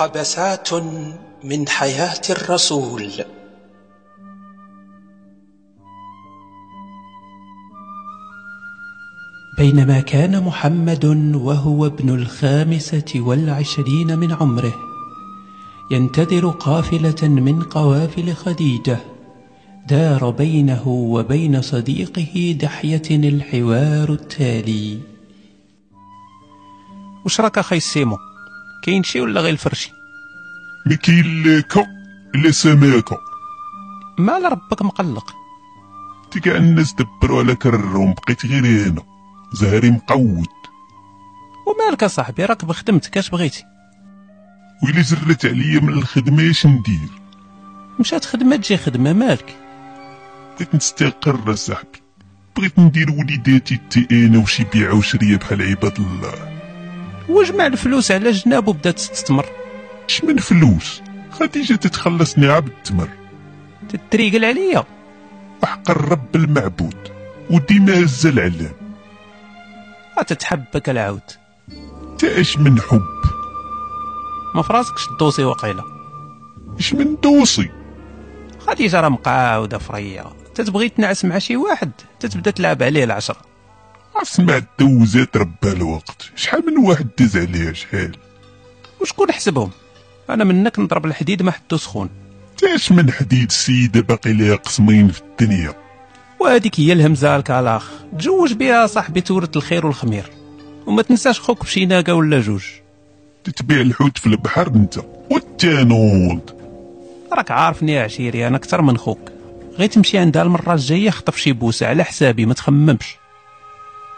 مقتبسات من حياة الرسول. بينما كان محمد وهو ابن الخامسة والعشرين من عمره ينتظر قافلة من قوافل خديجة دار بينه وبين صديقه دحية الحوار التالي. أخي السيمو كاين شي ولا غير الفرشي؟ ما كاين لا كا لا سماكه مال ربك مقلق. تي كاع الناس دبروا على كرهم بقيت غير أنا زهري مقود. ومالك اصاحبي راك بخدمتك اش بغيتي؟ ويلي زرت عليا من الخدمة اش ندير؟ مشات خدمة تجي خدمة مالك؟ بغيت نستقر صاحبي بغيت ندير وليداتي تي أنا وشي بيعة وشرية بحال عباد الله. وجمع الفلوس على جناب وبدا تستثمر اش من فلوس؟ خديجة تتخلصني عا بالتمر تتريقل عليا. وحق الرب المعبود وديما هز العلام تتحبك العود. تا اش من حب؟ ما فراسكش الدوسي وقيلة. اش من دوسي؟ خديجة راه مقاوده فرية. تتبغي تنعس مع شي واحد تتبدأ تلعب عليه العشرة. اسمع دوزات ربها الوقت. شحال من واحد داز عليها شحال؟ وشكون حسبهم؟ أنا منك نضرب الحديد ما حدو سخون. تاش من حديد السيدة باقي ليها قسمين في الدنيا؟ وهذيك هي الهمزة الكالاخ تزوج بها صاحبي تورث الخير والخمير. وما تنساش خوك بشي ناقه ولا جوج. تتبيع الحوت في البحر أنت والتانود راك عارفني يا عشيري أنا أكثر من خوك. غير تمشي عندها المرة الجاية خطف شي بوسة على حسابي ما تخممش.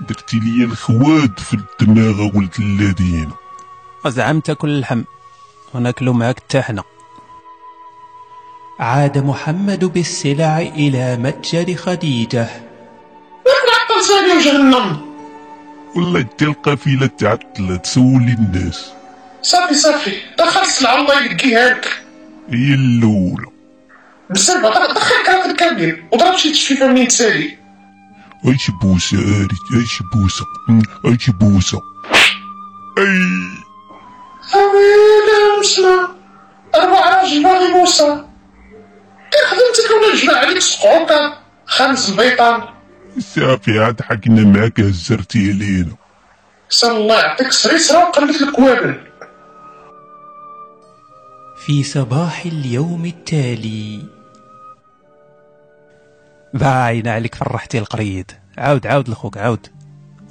درتي لي الخواد في الدماغ ولد الذين وزعم تاكل اللحم وناكلو معاك حتى حنا عاد محمد بالسلع إلى متجر خديجة. نعطل سامي وجهنم والله دي القافلة تعطلت سولي الناس. صافي صافي. دخل السلعة الله يلقيها لك هي الأولى. بسبب دخل كارت كامل وضرب شي تشفيفة منين تسالي إيش بوسة؟ اريد إيش بوسة؟ أم، إيش بوسة؟ أي. اويلي مسنا أربع راجل باغي موسى. خدمتك ولا جمع عليك سقوطة خمس بيطان. صافي عاد حكينا معاك هزرتي علينا سال الله يعطيك سريسرة وقلبت لك وابل في صباح اليوم التالي. باين عليك فرحتي القريد عاود عاود لخوك عاود.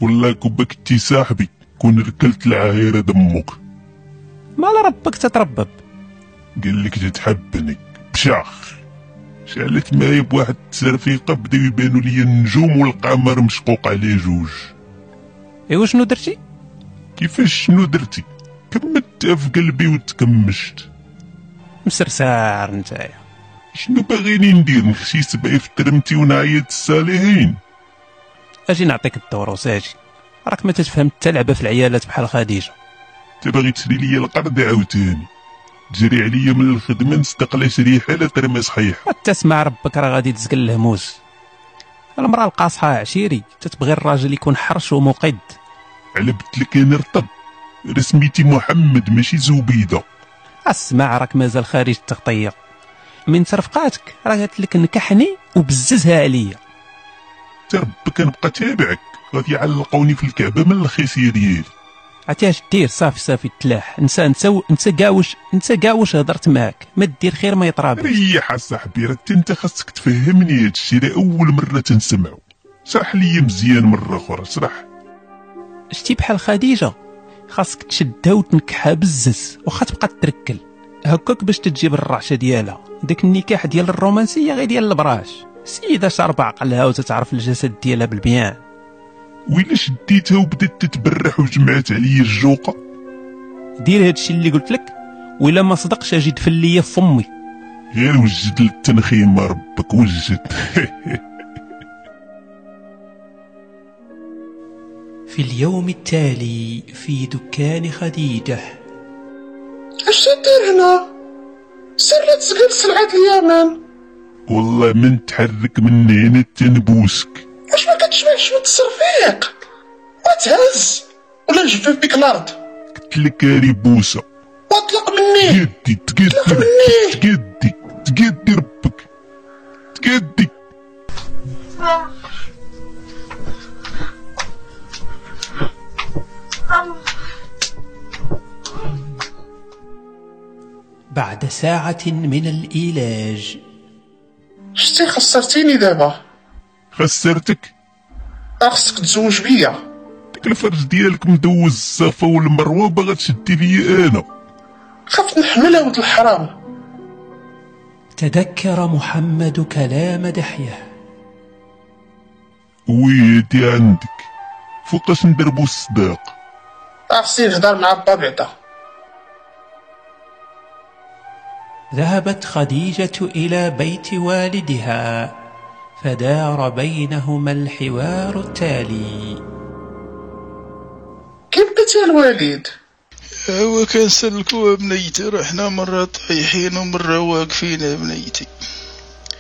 والله كون كنتي صاحبي كون ركلت العاهرة دمك. مال ربك تتربب. قال لك تتحبني بشاخ. شعلت معايا بواحد الترفيقة بداو يبانوا لي النجوم والقمر مشقوق عليه جوج. ايوا شنو درتي؟ كيفاش شنو درتي؟ كملتها في قلبي وتكمشت. مسرسار نتايا. شنو باغيني ندير نخشي سبعي في ترمتي ونعيط الصالحين. أجي نعطيك الدروس أجي راك ما تتفهم حتى لعبة في العيالات بحال خديجة. أنت باغي تشري لي القرض عاوتاني. تجري عليا من الخدمة نستقل شريحة لا ترمى صحيحة. تسمع ربك راه غادي تزقل الهموس المرأة القاصحة عشيري تتبغي الراجل يكون حرش ومقد على بتلك أنا رطب رسميتي محمد ماشي زبيدة. أسمع راك مازال خارج التغطية. من ترفقاتك راه قالت لك نكحني وبززها عليا. تا ربك نبقى تابعك غادي يعلقوني في الكعبة من الخيسية ديالي عرفتي اش دير صافي صافي تلاح نسى نسى نسى كاع واش نسى كاع واش هضرت معاك ما دير خير ما يطرابش. ريح صاحبي راه انت خاصك تفهمني هادشي راه أول مرة تنسمعو. شرح لي مزيان مرة أخرى شرح شتي بحال خديجة خاصك تشدها وتنكحها بزز واخا تبقى تركل. هكاك باش تجيب الرعشة ديالها. داك النكاح ديال الرومانسية غير ديال البراش. سيدة شاربة عقلها وتتعرف الجسد ديالها بالبيان ويلا شديتها وبدات تتبرح وجمعت عليا الجوقة؟ دير هادشي اللي قلت لك وإلا ما صدقش أجي دفن ليا في فمي غير وجد للتنخيم ربك وجد. في اليوم التالي في دكان خديجة اش تدير هنا. سير لا تسقل سلعة اليمن. والله من تحرك من هنا تنبوسك. واش ما كتشبعش من التصرفيق؟ ما تهز. ولا نجفف بك الأرض. قلت لك هاري بوسة واطلق مني. تقدي تقدي مني. تقدي تقدي ربك. تقدي. بعد ساعة من الإيلاج. شتي خسرتيني دابا؟ خسرتك؟ خصك تزوج بيا. ديك الفرج ديالك مدوز الصفا والمروه باغا تشدي ليا أنا. خفت نحملها ولد الحرام. تذكر محمد كلام دحية ويدي عندك. فوقاش ندربو الصداق خصني نهضر مع با بعدا ذهبت خديجة إلى بيت والدها فدار بينهما الحوار التالي. كيف يا الوالد؟ هو كنسلكوا بنيتي رحنا مرة طايحين ومرة واقفين بنيتي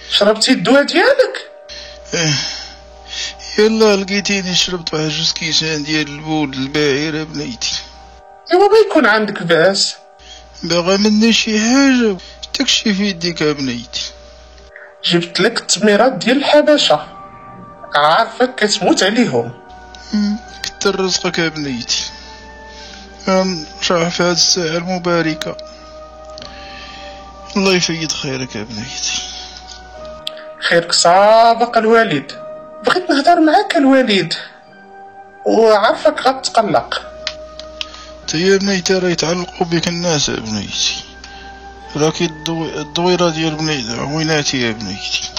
شربتي الدواء ديالك؟ آه يلا لقيتيني شربت واحد جوج كيسان ديال البول الباعرة بنيتي ايوا ما يكون عندك باس. باغا مني شي حاجة. داكشي في يديك بنيتي. جبت لك التميرات ديال الحبشة. عارفك كتموت عليهم. كتر رزقك يا بنيتي. نشرح في هاد الساعة المباركة. الله يفيد خيرك يا بنيتي. خيرك سابق الوالد بغيت نهضر معاك الوالد وعارفك غتقلق. تا يا بنيتي راه يتعلقوا بك الناس يا بنيتي. راكي الضويرة ديال بنيتي عويناتي يا بنيتي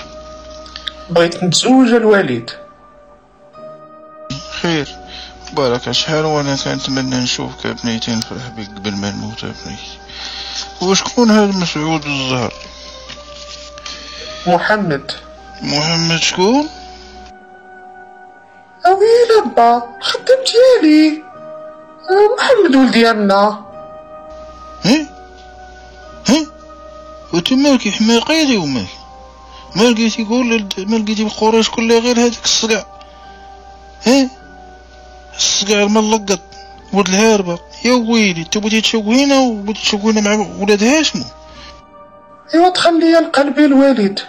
بغيت نتزوج الوالد خير بارك شحال وأنا كنتمنى نشوفك بنيتي نفرح بك قبل ما نموت يا بنيتي وشكون هاد مسعود الزهر محمد محمد شكون اويلي با الخدام ديالي محمد ولد ديالنا ها وانت مالك حماقيلي ومالك ما لقيتي يقول ما لقيتي القريش كلها غير هذاك الصقع. ها؟ الصقع الملقط ولد الهاربة يا ويلي انت بغيتي تشوهينا وبغيتي تشوهينا مع ولاد هاشمو ايوا دخل ليا لقلبي الوالد.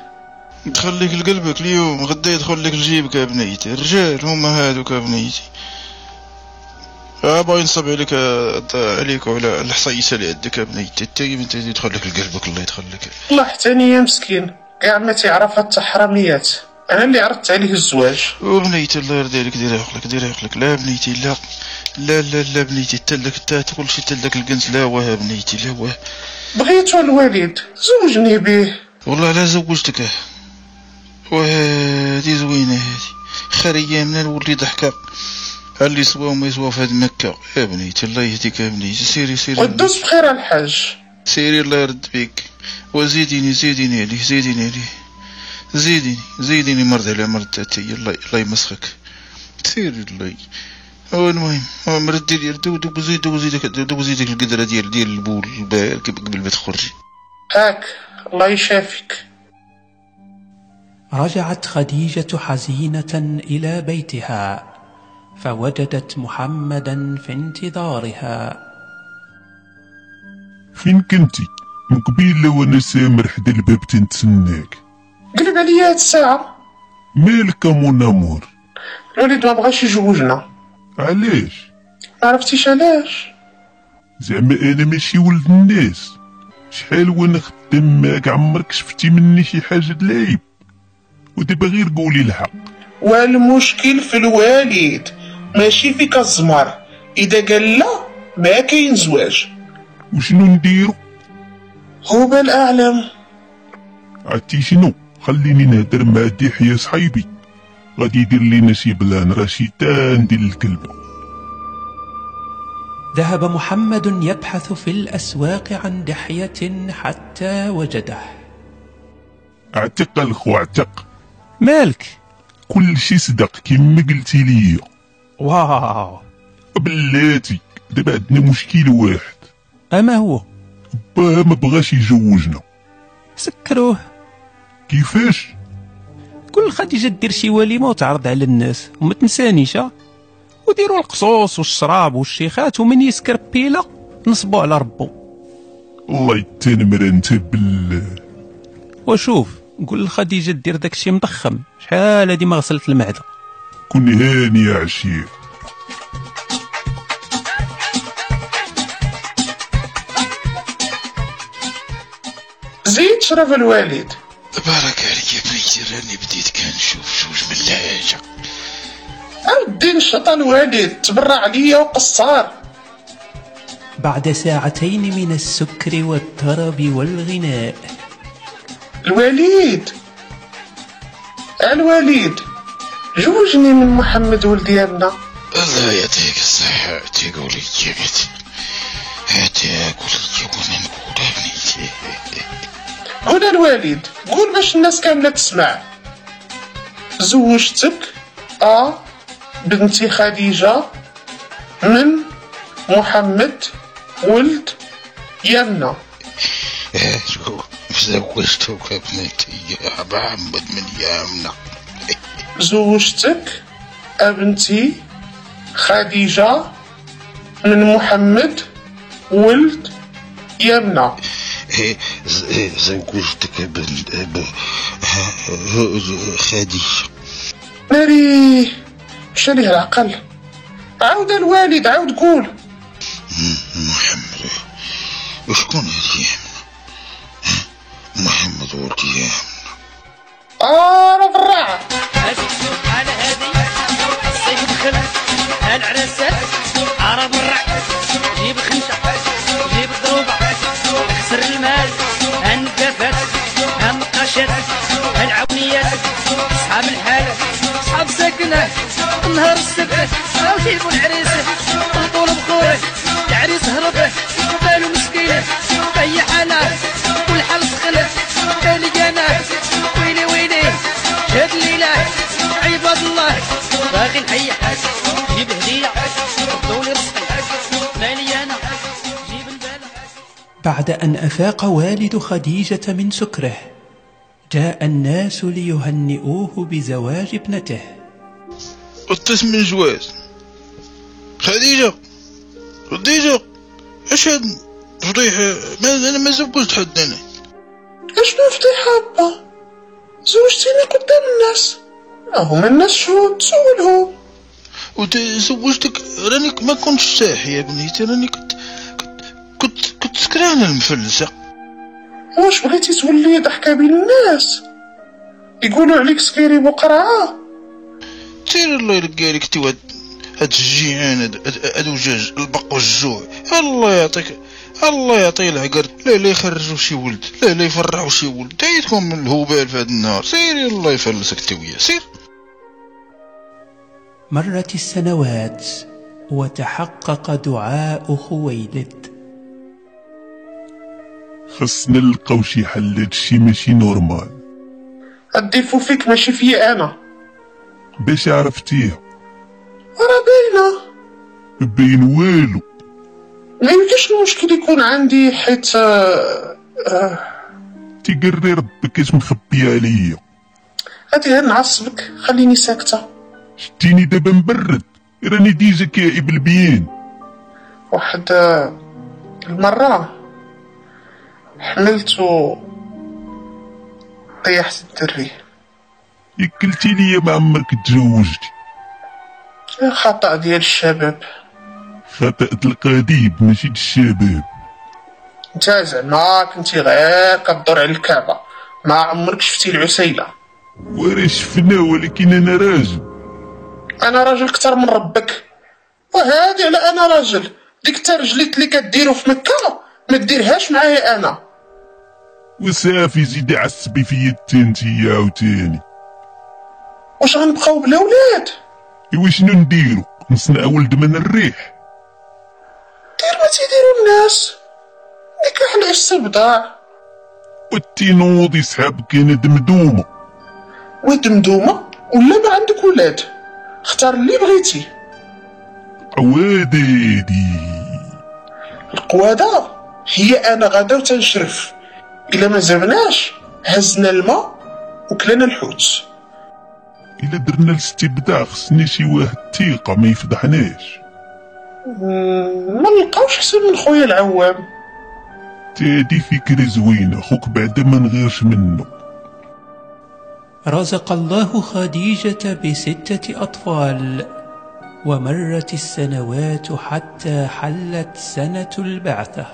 تخليك لقلبك اليوم غدا يدخل لك لجيبك يا بنيتي الرجال هما هادوك يا بنيتي ابا ينصب عليك عليك وعلى الحصيصة اللي عندك بنيتي انت انت يدخل لك لقلبك الله يدخل لك. الله حتاني يا مسكين كاع ما تعرف هاد التحرميات. أنا اللي عرضت عليه الزواج. وبنيتي الله يرضي عليك ديري عقلك ديري عقلك لا بنيتي لا لا لا لا بنيتي تلك تا كل شي تلك الكنز لا واه بنيتي لا واه. بغيتو الوالد زوجني به. والله لا زوجتك. وهادي زوينة هادي خير من نولي ضحكة. اللي سوا وما يسوا في هاد مكة. يا بنيتي الله يهديك يا بنيتي سيري سيري. ودوز بخير الحاج. سيري الله يرد بيك. وزيديني زيديني عليه زيديني عليه. زيديني زيديني مرض على مرض تاتي الله الله يمسخك. سيري الله. هو المهم مرد ديال دو دو زيد دو زيدك دو زيدك القدرة ديال ديال البول الباير قبل ما تخرجي. هاك الله يشافيك. رجعت خديجة حزينة إلى بيتها. فوجدت محمدا في انتظارها. فين كنتي؟ من قبيل وأنا سامر حدا الباب تنتسناك. قلب عليا هاد الساعة. مالك مون امور الوالد ما بغاش يجوجنا. علاش؟ ما عرفتيش علاش. زعما أنا ماشي ولد الناس. شحال وأنا خدام معاك عمرك شفتي مني شي حاجة العيب ودابا غير قولي الحق. والمشكل في الوالد. ماشي فيك الزمر إذا قال لا ما كاين زواج. وشنو نديرو؟ هو بال أعلم. عرفتي شنو؟ خليني نهدر مع دحية صحيبي غادي يدير لينا شي plan راه شيطان ديال الكلبه ذهب محمد يبحث في الأسواق عن دحية حتى وجده. اعتق الخو اعتق. مالك؟ كل شي صدق كيما قلتي ليا واو. بلاتي دابا عندنا مشكل واحد. اما هو؟ باه ما بغاش يجوجنا سكروه. كيفاش؟ كل خديجة دير شي وليمة وتعرض على الناس وما تنسانيش ها وديروا القصوص والشراب والشيخات ومن يسكر بيلا نصبوا على ربو. الله يتنمر انت بالله وشوف قول لخديجة دير داكشي مضخم. شحال هادي ما غسلت المعدة؟ كن هاني يا عشير. زيد شرف الوالد. بارك عليك يا بنيتي راني بديت كنشوف جوج من الحاجة عاودي نشط الوالد تبرع عليا وقصار. بعد ساعتين من السكر والطرب والغناء. الوالد. الوالد. جوجني من محمد ولد يامنا الله يعطيك الصحة تقول لي جبت تاكل لي وأنا نقول هنا الوالد قول باش الناس كاملة تسمع. زوجتك أ بنتي خديجة من محمد ولد يمنى. شو زوجتك يا بنيتي يا محمد من يامنا زوجتك أبنتي خديجة من محمد ولد يمنى إيه، إيه، زوجتك ب- خديجة. ناري مشى ليه العقل. عاود الوالد عاود قول. محمد وشكون يامنا محمد ولد يامنا آه الصيف دخل العرسات عرب الرع جيب خنشة جيب المال نهار السبت أو جيبوا العريس. طول بخورة العريس هرب. باغي نحيي جيب هدية. دولي رزقي مالي أنا. جيب البالة. بعد أن أفاق والد خديجة من سكره جاء الناس ليهنئوه بزواج ابنته. قطيت من جواز. خديجة خديجة اش هاد فضيحة ما أنا ما زوجت حد أنا. اشنو فضيحة با زوجتيني قدام الناس. هما الناس شهود سولهم وت- زوجتك راني ما كنتش ساحي يا بنيتي راني كنت كنت كنت, كنت سكران المفلسة. واش بغيتي تولي ضحكة بين الناس؟ يقولوا عليك سكيري بقرعة سير الله يلقى لك تي هاد هاد الجيعان هاد وجاج البق والجوع. الله يعطيك الله يعطيه العقر. لا لا يخرجوا شي ولد لا لا يفرحوا شي ولد. دايتكم من الهبال في هاد النهار. سير الله يفلسك انت وياه سير. مرت السنوات وتحقق دعاء خويلد. خصنا نلقاو شي حل هادشي ماشي نورمال. الضيف فيك ماشي في أنا. باش عرفتيها راه باينة. باين والو. ما يمكنش المشكل يكون عندي حيت آه، آه، تيقري ربك اش مخبي عليا. هادي غير نعصبك خليني ساكتة. شتيني دابا مبرد راني ديجا كائب البيان واحد المرة حملت و طيحت الدري يكلتي ليا ما عمرك تزوجتي خطأ ديال الشباب خطأ القديم ماشي الشباب انت زعما كنتي غير كدور على الكعبة ما عمرك شفتي العسيلة وراه شفنا ولكن أنا راجل أنا راجل كتر من ربك. وهادي على أنا راجل. ديك الترجليت اللي كديرو في مكة ما ديرهاش معايا أنا. وصافي زيدي عصبي فيا حتى انتي عاوتاني واش غنبقاو بلا ولاد؟ ايوا شنو نديرو؟ نصنع ولد من الريح. دير ما تيديرو الناس. نكاح العش بضاع والتينوض يسحب كان دمدومه ودمدومة ولا ما عندك ولاد؟ اختار اللي بغيتي. عوادادي القوادة هي أنا غدا وتنشرف. إلا ما زبناش هزنا الماء وكلنا الحوت. إلا درنا الاستبداع خصني شي واحد تيقة ما يفضحناش. ما نلقاوش حسن من خويا العوام. تادي فكرة زوينة خوك بعدا ما نغيرش منه. رزق الله خديجة بستة أطفال ومرت السنوات حتى حلت سنة البعثة.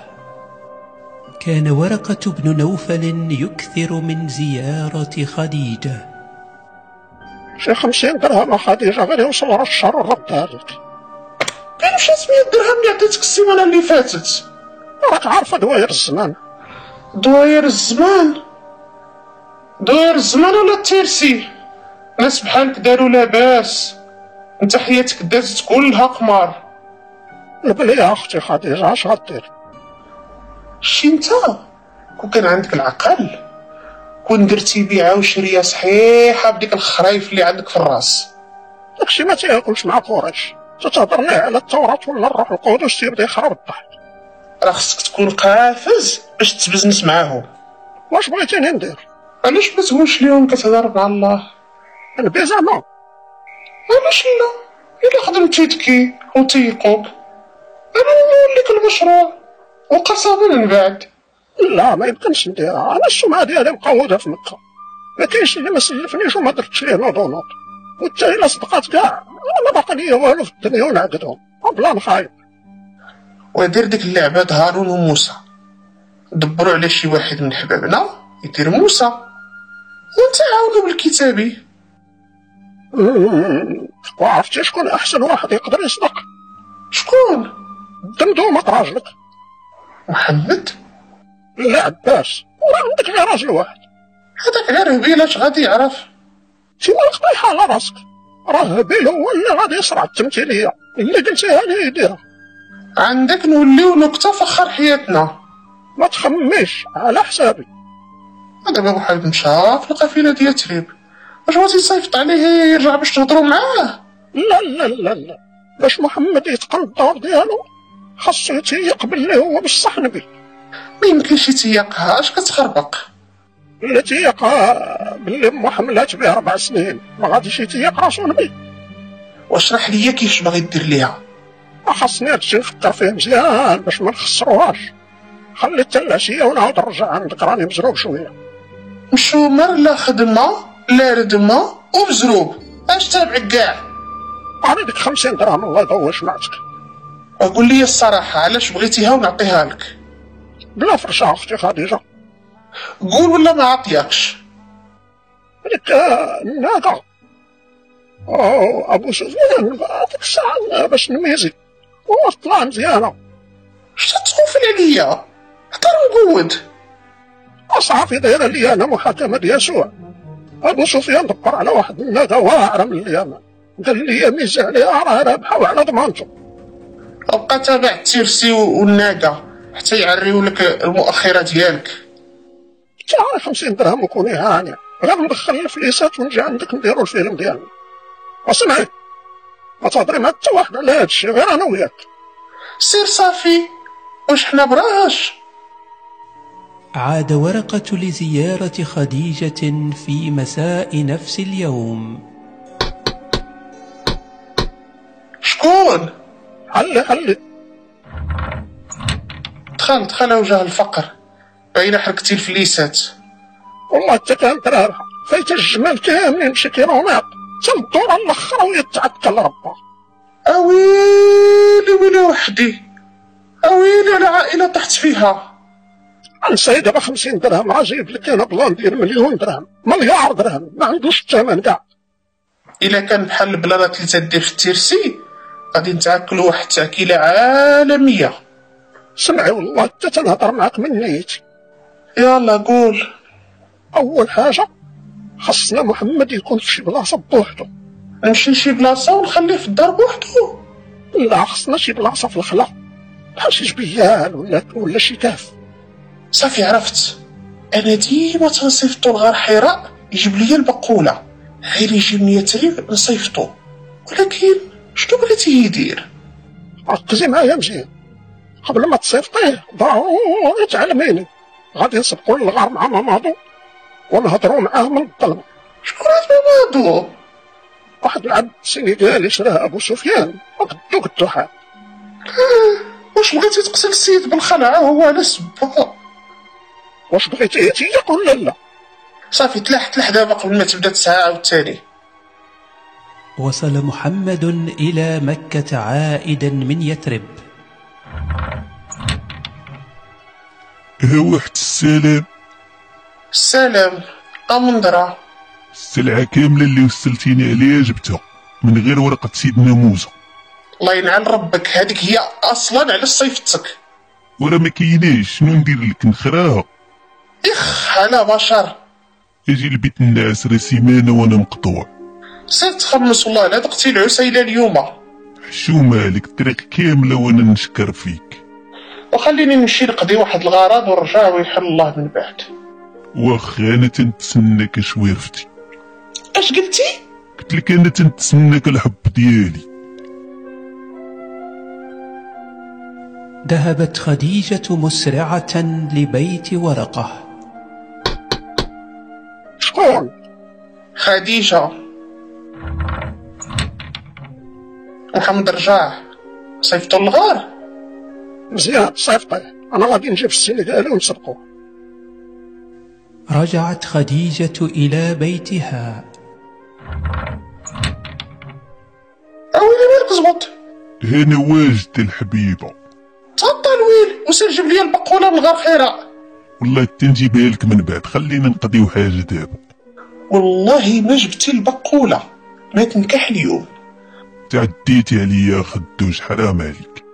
كان ورقة بن نوفل يكثر من زيارة خديجة. شي خمسين درهم خديجة غير يوصل راه الشهر ردها لك كاين شي 700 درهم اللي عطيتك السيمانه اللي فاتت؟ راك عارفة دواير الزمان. دواير الزمان؟ دواير الزمان ولا ال tiercé ناس بحالك داروا لاباس. انت حياتك دازت كلها قمار يا أختي خديجة اش غدير؟ شي انت؟ كون كان عندك العقل كون درتي بيعة وشرية صحيحة بديك الخرايف اللي عندك في الراس. داكشي ما تياكلش مع قريش. تتهضر ليه على التوراة ولا الروح القدس تيبدا يخرب الضحك راه خصك تكون قافز باش تبزنس معاهم. واش بغيتيني ندير؟ علاش ما تقولش ليهم كتهضر مع الله؟ نبي زعما علاش لا. الا خدمتي تكي وتيقوك أنا نوليك المشروع. وقصابا من بعد. لا ما يمكنش نديرها أنا السمعة ديالي مقودة في مكة. ما كاينش اللي ما سلفنيش وما درتش ليه نوضونوط وانت الا صدقات كاع. أنا ما باقي ليا والو في الدنيا ونعقدهم. بلان خايب. ودير ديك اللعبة هارون وموسى. دبروا على شي واحد من حبابنا يدير موسى. وانت عاونوا بالكتابي. وعرفتي شكون أحسن واحد يقدر يصدق. شكون؟ دمدومة راجلك. محمد؟ لا عباس. وراه عندك غير راجل واحد. هذاك غير هبيل اش غادي يعرف. شي مالك طايحة على راسك. راه هبيل هو اللي غادي يصرع التمثيلية. اللي قلتيها لي يديرها عندك نوليو نكتة فخر حياتنا. ما تخميش على حسابي. دابا واحد مشى في القافلة ديال تريب. واش بغيتي تصيفط عليه يرجع باش تهضروا معاه؟ لا لا لا لا. باش محمد يتقن الدور ديالو خاصو يتيق باللي هو بصح نبي. ما يمكنش يتيقها اش كتخربق؟ اللي تيق آه، باللي امو حملات به أربع سنين. ما غاديش يتيق راسو نبي. واشرح ليا كيفاش باغي دير ليها؟ خاصني هادشي نفكر فيه مزيان باش ما نخسروهاش. خلي حتى العشية ونعاود نرجع عندك راني مزروب شوية. مشومر لا خدمة لا ردمة ومزروب. أش تابعك كاع؟ ديك خمسين درهم الله يضوي شمعتك وقول لي الصراحة علاش بغيتيها ونعطيها لك؟ بلا فرشة أختي خديجة. قول ولا ما عطيكش؟ هذيك الناقة أبو سفيان هذيك الساعة باش نميزي. هو طلع مزيانة. اش تتخوفل عليا؟ هضر وقود دايرة لي أنا محاكمة يسوع. أبو سفيان دبر على واحد الناقة واعرة من اليمن. قال لي ميزة عليها راه رابحة وعلى ضمانته. ابقى تابع التيرسي والناقة. حتى يعريو لك المؤخرة ديالك. تعال خمسين درهم وكوني هاني. غير ندخل الفليسات ونجي عندك نديرو الفيلم ديالنا. وسمعي ما تهضري مع حتى واحد على هادشي غير أنا وياك. سير صافي. واش حنا براش؟ عاد ورقة لزيارة خديجة في مساء نفس اليوم. شكون؟ حلي حلي دخل دخل وجه الفقر. باينة حركتي الفليسات؟ والله حتى كانت رابحة فايت الجمال كاملين بشي كيلومتر تنطور الآخر ويتعكل ربا اويلي ويلي وحدي. اويلي على عائلة طحت فيها. نسى دابا خمسين درهم راه جايب لك أنا plan ديال مليون درهم. مليار درهم ما عندوش الثمن كاع. إلا كان بحال البلانات اللي تدير في ال tiercé غادي نتاكلوا واحد التاكيله عالمية. سمعي والله حتى تنهدر معاك من نيتي يلا قول. أول حاجة خصنا محمد يكون في شي بلاصة بوحدو. نمشي لشي بلاصة ونخليه في الدار بوحدو. لا خصنا شي بلاصة في الخلا. بحال شي جبيان ولا ولا شي كهف صافي عرفت. أنا ديما تنصيفطو لغار حراء يجيب ليا البقولة. غير يجيبني يتريب نصيفطو. ولكن شنو بغيتي يدير؟ ركزي معايا مزيان قبل ما تصيفطيه ضروري تعلميني غادي نسبقوا للغار مع مامادو ونهضروا معاه من الظلمه شكون هاد مامادو؟ واحد العبد سينيغالي شراه أبو سفيان. وقدو قدو حال واش بغيتي تقتل السيد بالخلعه هو على سبه واش بغيتيه تيق ولا لا صافي تلاح تلاح دابا قبل ما تبدا الساعة عاوتاني. وصل محمد إلى مكة عائدا من يثرب. ها واحد السلام؟ السلام أمندرا السلعة كاملة اللي وصلتيني عليها جبتها من غير ورقة سيدنا موسى. الله ينعل ربك هذيك هي أصلا على صيفتك ورا ما كايناش شنو ندير لك؟ نخراها. إخ على بشر. أجي لبيت الناس راه سيمانة وأنا مقطوع. سير تخمس والله لا تقتل عسيلة اليوم. شو مالك؟ الطريق كاملة وأنا نشكر فيك. وخليني نمشي نقضي واحد الغرض ونرجع ويحل الله من بعد. واخا أنا تنتسناك شويرفتي اش قلتي؟ قلت لك أنا تنتسناك الحب ديالي. ذهبت خديجة مسرعة لبيت ورقة. شكون خديجة. محمد رجع صيفطو الغار. مزيان صيفطي. أنا غادي نجي في السنغال ونسبقو رجعت خديجة إلى بيتها. أويلي مالك زبط هنا واجد الحبيبة. تفضل ويل. وسير جيب لي البقولة من غار حراء والله تنجيبها لك من بعد خلينا نقضيو حاجة دابا والله ما جبتي البقولة ما تنكح اليوم تعديتي عليا خدوش حرام عليك.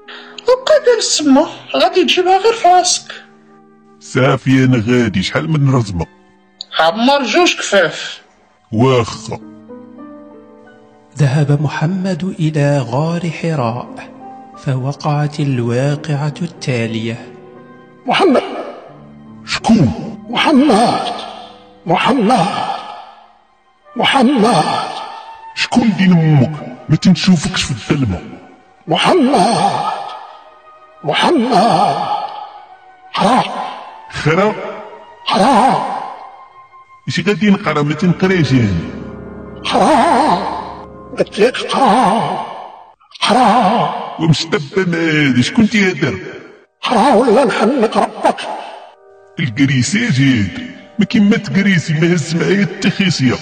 وبقى جالس تما غادي تجيبها غير في راسك صافي أنا غادي شحال من رزمة؟ عمر جوج كفاف. واخا. ذهب محمد إلى غار حراء فوقعت الواقعة التالية. محمد! شكون؟ محمد. محمد. محمد. شكون دين أمك؟ ما تنشوفكش في الظلمة محمد. محمد. حرام. خرا. حرام. اش غادي نقرا ما تنقريش يعني. حرام. قلت لك حرام. حرام. ومستبة ما هادي شكون تيهدر؟ حرام ولا نحنك ربك الكريساج هاد ما كيما تكريسي ما هز معايا التخيسية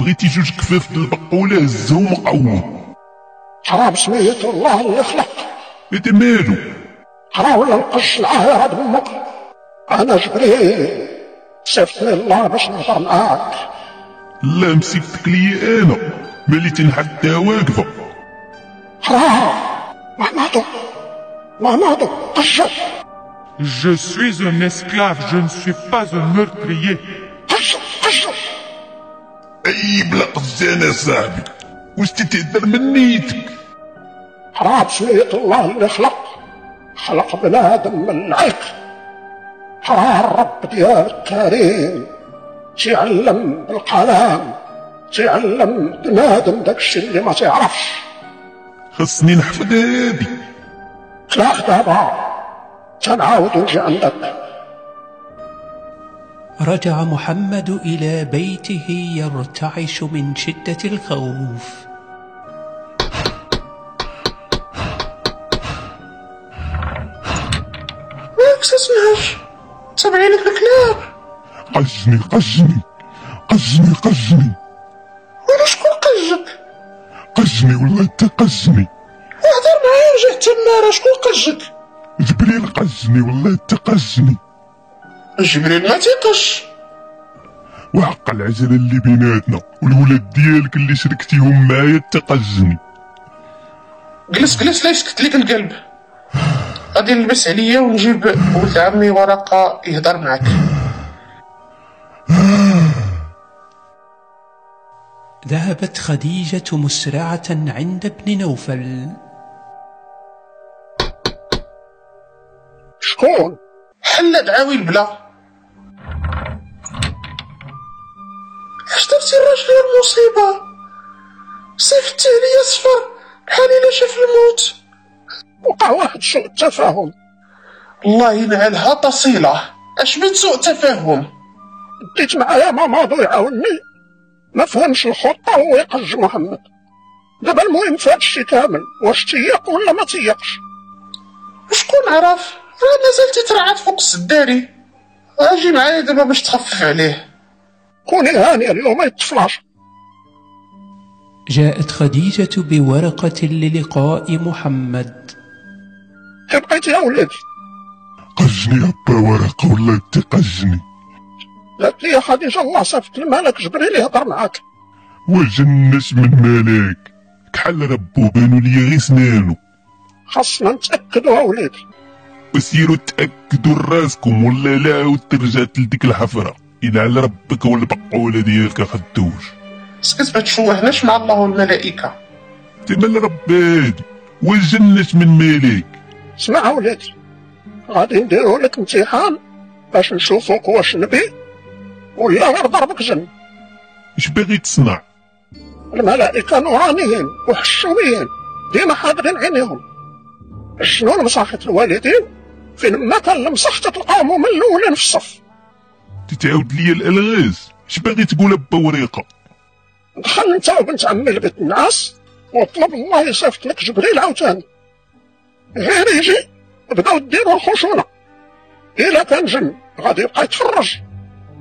بغيتي جوج كفاف د البقولة هزهم وقوم حرام سمية الله اللي خلق. هذا مالو؟ حرام ولا نقش العاهرة بامك أنا جبريل صيفطني الله باش نهضر معاك لا مسكتك ليا أنا. مالي تنحدها واقفة. حرام. محمد محمد قشر. Je suis un esclave, je ne suis pas un meurtrier. اي بلا قزانة صاحبي واش تتهدر من نيتك حرام سمية الله اللي خلق. خلق بنادم من العيق حرام الرب ديال الكريم تعلم بالقلم. تعلم بنادم داكشي اللي ما تعرفش. خصني نحفظ هادي. تلاخ دابا نجي عندك رجع محمد إلى بيته يرتعش من شدة الخوف. لك الكلاب قجني قجني قجني قجني ولا شكون قجك قجني ولا أنت قجني وهضر معايا وجه تمارة شكون قجك جبريل قجني ولا انت قجني جبريل ما تيقش؟ وحق العجلة اللي بيناتنا والولاد ديالك اللي شركتيهم معايا تقجني جلس جلس لا يسكت لك القلب غادي نلبس عليا ونجيب ولد عمي ورقة يهضر معاك. ذهبت خديجة مسرعة عند ابن نوفل. شكون؟ حل دعاوي البلا اش درتي الراجل يا المصيبة؟ صيفطتي عليا صفر بحال إلا شاف الموت. وقع واحد سوء تفاهم. الله ينعلها تصيلة. أش من سوء تفاهم؟ ديت معايا مامادو يعاوني ما فهمش الخطة وهو يقج محمد. دابا المهم في هادشي كامل. واش تيق ولا ما تيقش؟ وشكون عرف؟ مازال تترعد فوق السداري. أجي معايا دابا باش تخفف عليه. كوني هانية اليوم ما يتفلاش جاءت خديجة بورقة للقاء محمد. كي بقيتي يا ولادي. قجني أبا ورقة ولا تقجني قالت لي يا خديجة الله صيفط الملك جبريل يهضر معاك. وجنش من مالك؟ كحل ربو بانو ليا غي سنانو. خاصنا نتأكدوا يا ولادي. وسيروا تأكدوا راسكم ولا لا عاود ترجعت لديك الحفرة. إلا على ربك والبقولة ديالك خدوش سكت ما تشوهناش مع الله والملائكة؟ تمال ربادي وجنش من مالك. اسمع ولادي غادي نديرو لك امتحان باش نشوفوك واش نبي ولا غير ضربك جن. اش باغي تصنع؟ الملائكة نورانيين وحشوميين ديما حاضرين عينيهم. شنو المصاحة الوالدين؟ فين ما كان المصح تلقاهم هما الاولين في الصف. تتعاود ليا الألغاز. اش باغي تقول ابا وريقه دخل أنت وبنت عمي لبيت الناس واطلب الله يصيفط لك جبريل عاوتاني. غير يجي بداو ديروا الخشونة. إلا كان جن غادي يبقى يتفرج.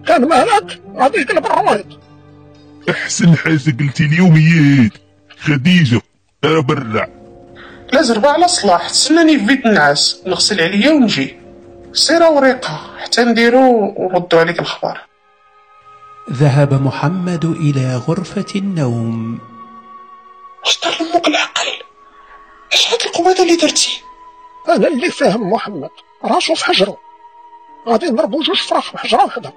كان مالك غادي يقلب الروايد أحسن حاجة قلتي اليوم هي خديجه برع لا زربة على صلاح. تسناني في بيت النعاس. نغسل عليا ونجي. سير وريقة حتى نديرو ونردو عليك الخبر ذهب محمد إلى غرفة النوم. واش دار لامك العقل. اش هاد القوة اللي درتي؟ أنا اللي فاهم محمد. راسو في حجره غادي نضربو جوج فراخ في حجرة وحدة.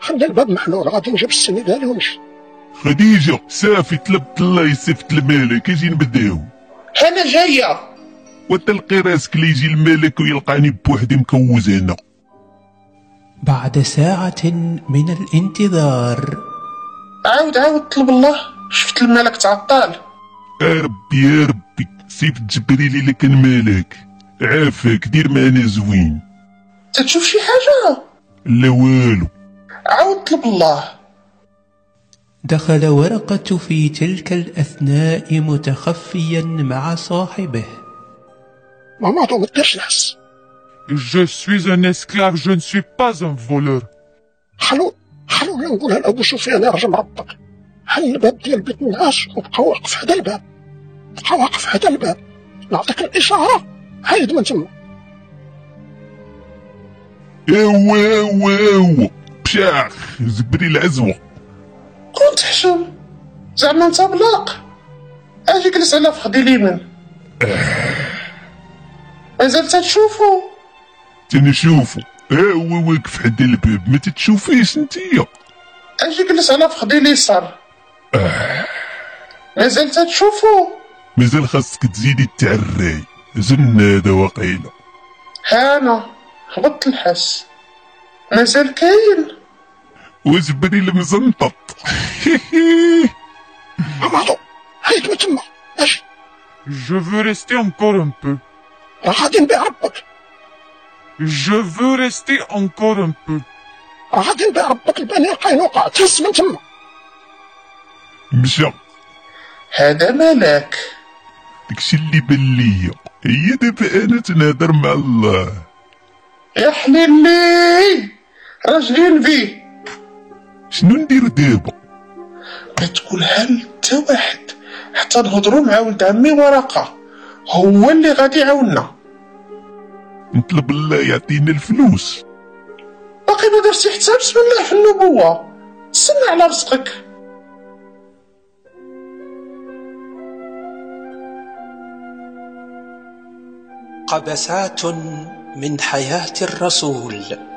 خلي الباب محلول. غادي نجيب السنغالي ونمشي خديجة صافي طلبت الله يصيفط الملك. أجي نبداو أنا جاية. وتلقي راسك اللي يجي الملك ويلقاني بوحدي مكوز هنا بعد ساعة من الانتظار. عاود عاود طلب الله. شفت الملك تعطل يا ربي يا ربي. سيف جبريل الا كان مالك عافاك دير معنا زوين. تتشوف شي حاجة؟ لا والو. عاود طلب الله. دخل ورقة في تلك الأثناء متخفيا مع صاحبه. مامادو ما ديرش نحس Je suis un esclave, je ne suis pas un voleur. خلو خلونا نقولها لأبو سفيان يا رجل ربك حل الباب ديال بيت النعاس وبقى واقف حدا الباب بقى واقف حدا الباب نعطيك الإشارة حيد من تما ايوا ايوا ايوا بشاخ جبريل عزوة كنت حشم. زعما انت بلاق. أجي جلس على فخدي اليمين. مازال تتشوفو؟ تنشوفو. ايوا واقف حدا الباب ما تتشوفيش انتيا أجي جلس على فخدي اليسار. مازال تتشوفو؟ مازال خاصك تزيدي التعراي زنادة وقيلة هانا. هبط الحس مازال كاين. وجبريل مزنطط حيد من تما أجي Je veux rester encore un peu. راه غادي نبيع ربك Je veux rester encore un peu. راه غادي نبيع ربك البني قينوقع تهز من تما مشى هذا ملاك داكشي اللي بان ليا هي دابا أنا تنهضر مع الله. يا حليلي راجلين فيه شنو ندير دابا؟ ما تقولها لتا واحد حتى نهضروا مع ولد عمي ورقة؟ هو اللي غادي يعاوننا. نطلب الله يعطينا الفلوس. باقي ما درتي حتى بسم الله في النبوة. استنى على رزقك. قبسات من حياة الرسول.